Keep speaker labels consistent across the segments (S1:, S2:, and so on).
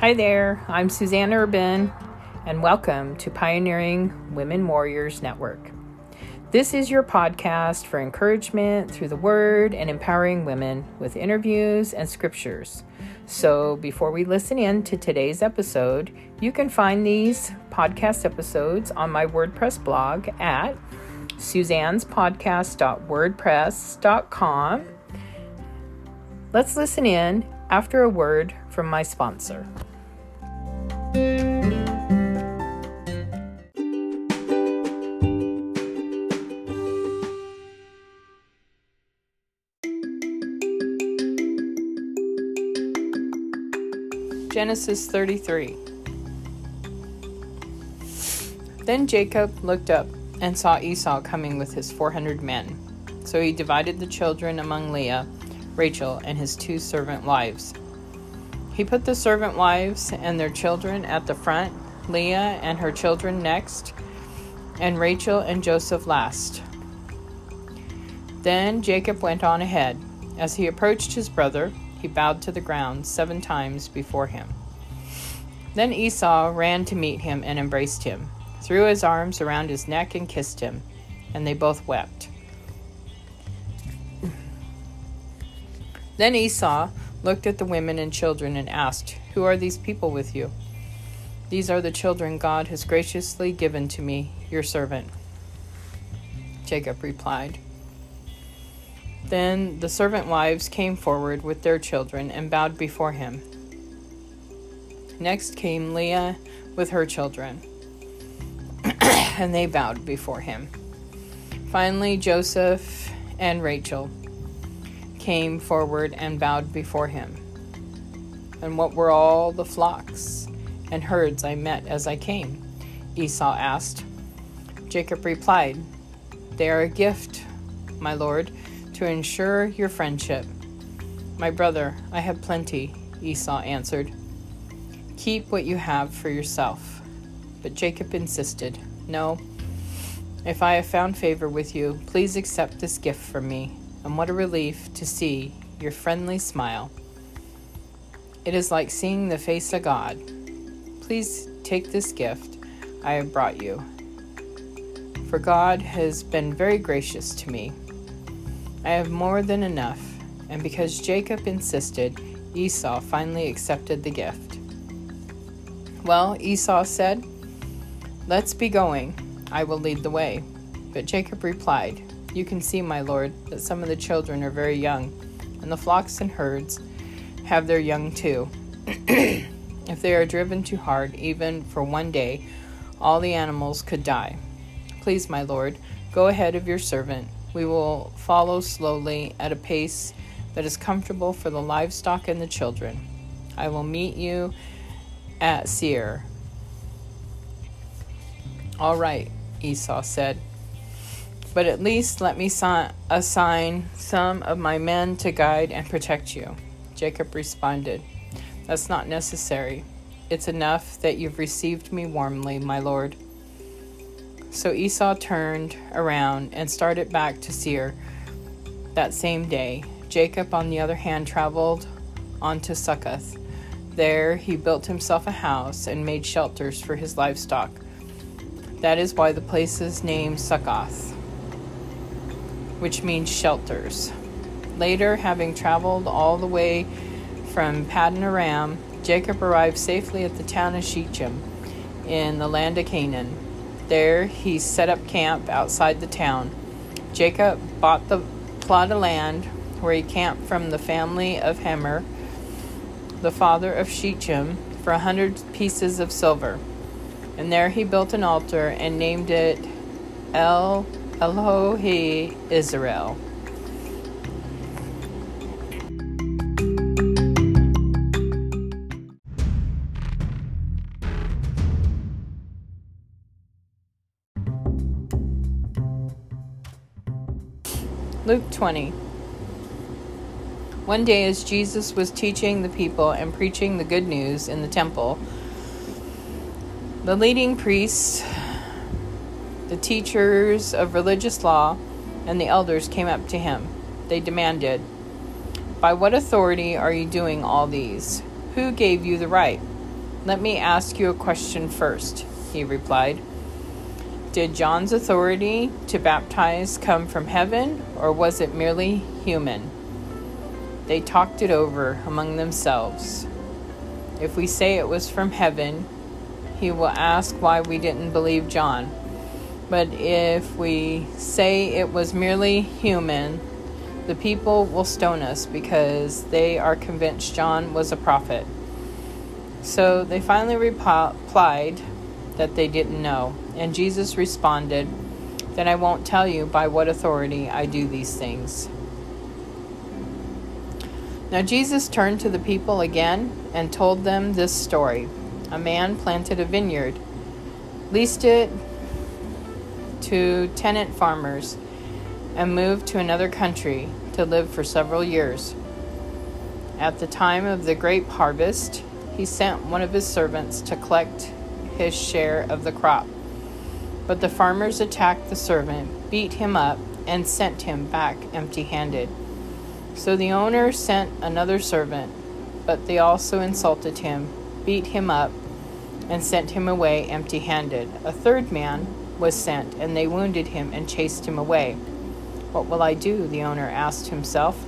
S1: Hi there, I'm Suzanne Urban, and welcome to Pioneering Women Warriors Network. This is your podcast for encouragement through the Word and empowering women with interviews and scriptures. So, before we listen in to today's episode, you can find these podcast episodes on my WordPress blog at suzannespodcast.wordpress.com. Let's listen in after a word from my sponsor. Genesis 33. Then Jacob looked up and saw Esau coming with his 400 men. So he divided the children among Leah, Rachel, and his two servant wives. He put the servant wives and their children at the front, Leah and her children next, and Rachel and Joseph last. Then Jacob went on ahead. As he approached his brother, he bowed to the ground seven times before him. Then Esau ran to meet him and embraced him, threw his arms around his neck and kissed him, and they both wept. Then Esau looked at the women and children and asked, Who are these people with you? These are the children God has graciously given to me, your servant. Jacob replied. Then the servant wives came forward with their children and bowed before him. Next came Leah with her children, and they bowed before him. Finally, Joseph and Rachel came forward and bowed before him. And what were all the flocks and herds I met as I came? Esau asked. Jacob replied, They are a gift, my lord, to ensure your friendship. My brother, I have plenty, Esau answered. Keep what you have for yourself. But Jacob insisted, No, if I have found favor with you, please accept this gift from me and what a relief to see your friendly smile. It is like seeing the face of God. Please take this gift I have brought you. For God has been very gracious to me. I have more than enough, and because Jacob insisted, Esau finally accepted the gift. Well, Esau said, Let's be going. I will lead the way. But Jacob replied, you can see, my lord, that some of the children are very young, and the flocks and herds have their young too. if they are driven too hard, even for one day, all the animals could die. Please, my lord, go ahead of your servant. We will follow slowly at a pace that is comfortable for the livestock and the children. I will meet you at Seir. All right, Esau said but at least let me assign some of my men to guide and protect you. Jacob responded, That's not necessary. It's enough that you've received me warmly, my lord. So Esau turned around and started back to Seir that same day. Jacob, on the other hand, traveled on to Succoth. There he built himself a house and made shelters for his livestock. That is why the place is named Succoth which means shelters. Later, having traveled all the way from Paddan Aram, Jacob arrived safely at the town of Shechem in the land of Canaan. There, he set up camp outside the town. Jacob bought the plot of land where he camped from the family of Hamor, the father of Shechem, for a hundred pieces of silver. And there he built an altar and named it El Elohe Israel. Luke 20. One day, as Jesus was teaching the people and preaching the good news in the temple, the leading priests the teachers of religious law and the elders came up to him. They demanded, By what authority are you doing all these? Who gave you the right? Let me ask you a question first, he replied. Did John's authority to baptize come from heaven, or was it merely human? They talked it over among themselves. If we say it was from heaven, he will ask why we didn't believe John. But if we say it was merely human, the people will stone us because they are convinced John was a prophet. So they finally replied that they didn't know. And Jesus responded, Then I won't tell you by what authority I do these things. Now Jesus turned to the people again and told them this story. A man planted a vineyard, leased it to tenant farmers, and moved to another country to live for several years. At the time of the grape harvest, he sent one of his servants to collect his share of the crop. But the farmers attacked the servant, beat him up, and sent him back empty handed. So the owner sent another servant, but they also insulted him, beat him up, and sent him away empty handed. A third man was sent, and they wounded him and chased him away. What will I do? the owner asked himself.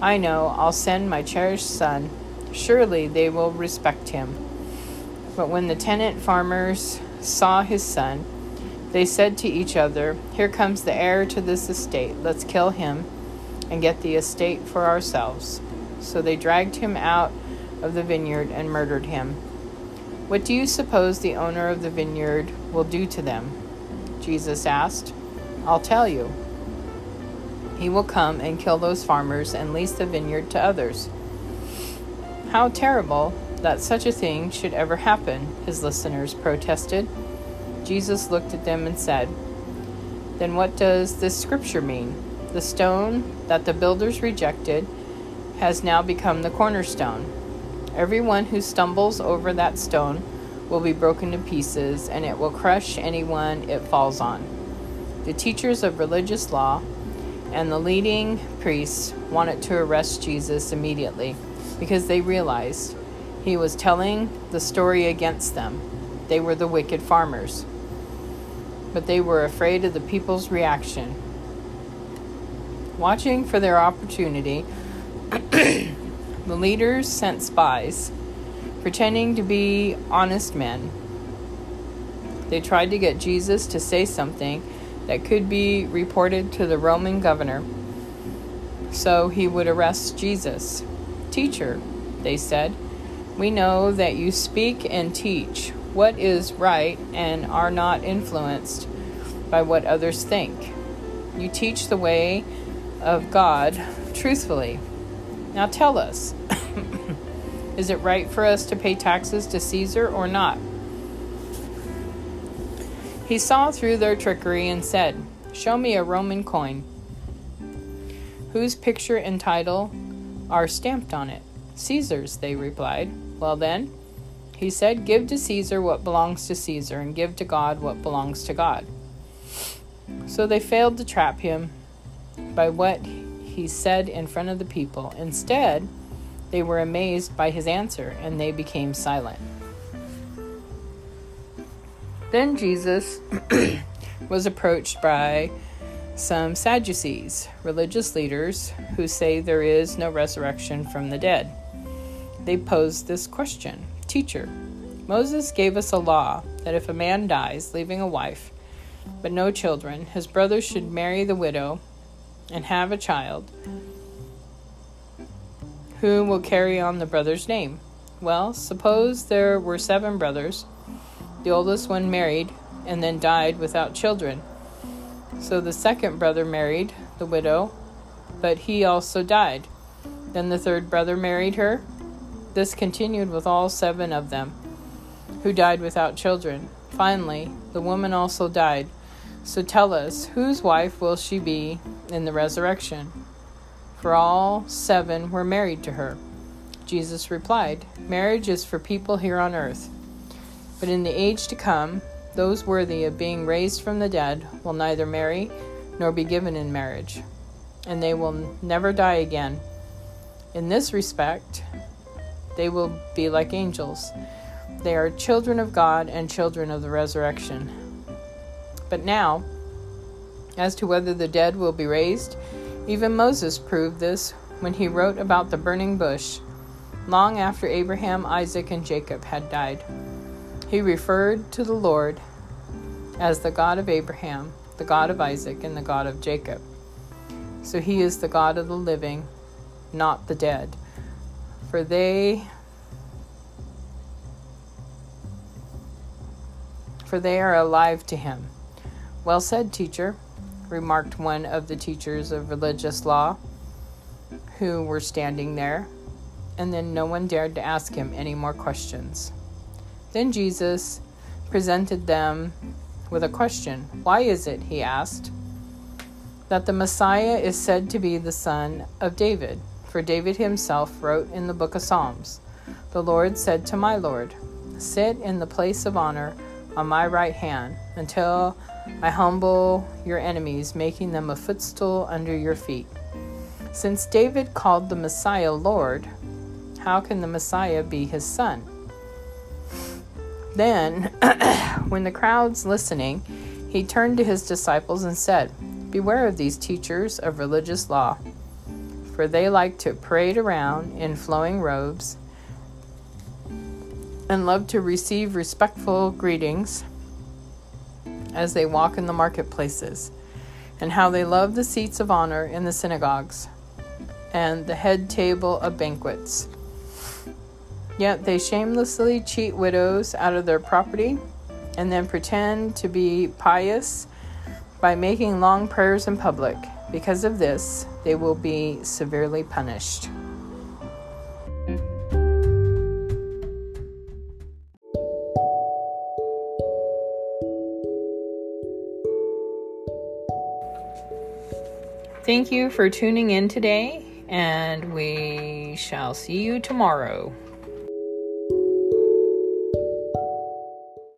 S1: I know, I'll send my cherished son. Surely they will respect him. But when the tenant farmers saw his son, they said to each other, Here comes the heir to this estate. Let's kill him and get the estate for ourselves. So they dragged him out of the vineyard and murdered him. What do you suppose the owner of the vineyard will do to them? Jesus asked. I'll tell you. He will come and kill those farmers and lease the vineyard to others. How terrible that such a thing should ever happen, his listeners protested. Jesus looked at them and said, Then what does this scripture mean? The stone that the builders rejected has now become the cornerstone. Everyone who stumbles over that stone will be broken to pieces, and it will crush anyone it falls on. The teachers of religious law and the leading priests wanted to arrest Jesus immediately because they realized he was telling the story against them. They were the wicked farmers but they were afraid of the people's reaction. Watching for their opportunity, the leaders sent spies, pretending to be honest men. They tried to get Jesus to say something that could be reported to the Roman governor so he would arrest Jesus. Teacher, they said, we know that you speak and teach what is right and are not influenced by what others think. You teach the way of God truthfully. Now tell us is it right for us to pay taxes to Caesar or not? He saw through their trickery and said, Show me a Roman coin. Whose picture and title are stamped on it? Caesar's, they replied. Well then, he said, Give to Caesar what belongs to Caesar, and give to God what belongs to God. So they failed to trap him by what he said in front of the people. Instead, they were amazed by his answer, and they became silent. Then Jesus was approached by some Sadducees, religious leaders who say there is no resurrection from the dead. They posed this question Teacher, Moses gave us a law that if a man dies, leaving a wife, but no children, his brother should marry the widow and have a child who will carry on the brother's name. Well, suppose there were seven brothers. The oldest one married and then died without children. So the second brother married the widow, but he also died. Then the third brother married her this continued with all seven of them, who died without children. Finally, the woman also died. So tell us, whose wife will she be in the resurrection? For all seven were married to her. Jesus replied, Marriage is for people here on earth. But in the age to come, those worthy of being raised from the dead will neither marry nor be given in marriage, and they will never die again. In this respect, they will be like angels. They are children of God and children of the resurrection. But now, as to whether the dead will be raised, even Moses proved this when he wrote about the burning bush long after Abraham, Isaac, and Jacob had died. He referred to the Lord as the God of Abraham, the God of Isaac, and the God of Jacob. So he is the God of the living, not the dead. For they for they are alive to him. Well said, teacher, remarked one of the teachers of religious law who were standing there, and then no one dared to ask him any more questions. Then Jesus presented them with a question. Why is it, he asked, that the Messiah is said to be the son of David? For David himself wrote in the book of Psalms The Lord said to my Lord, Sit in the place of honor on my right hand until I humble your enemies, making them a footstool under your feet. Since David called the Messiah Lord, how can the Messiah be his son? Then, when the crowd's listening, he turned to his disciples and said, Beware of these teachers of religious law, for they like to parade around in flowing robes and love to receive respectful greetings as they walk in the marketplaces, and how they love the seats of honor in the synagogues and the head table of banquets. Yet they shamelessly cheat widows out of their property and then pretend to be pious by making long prayers in public. Because of this, they will be severely punished. Thank you for tuning in today, and we shall see you tomorrow.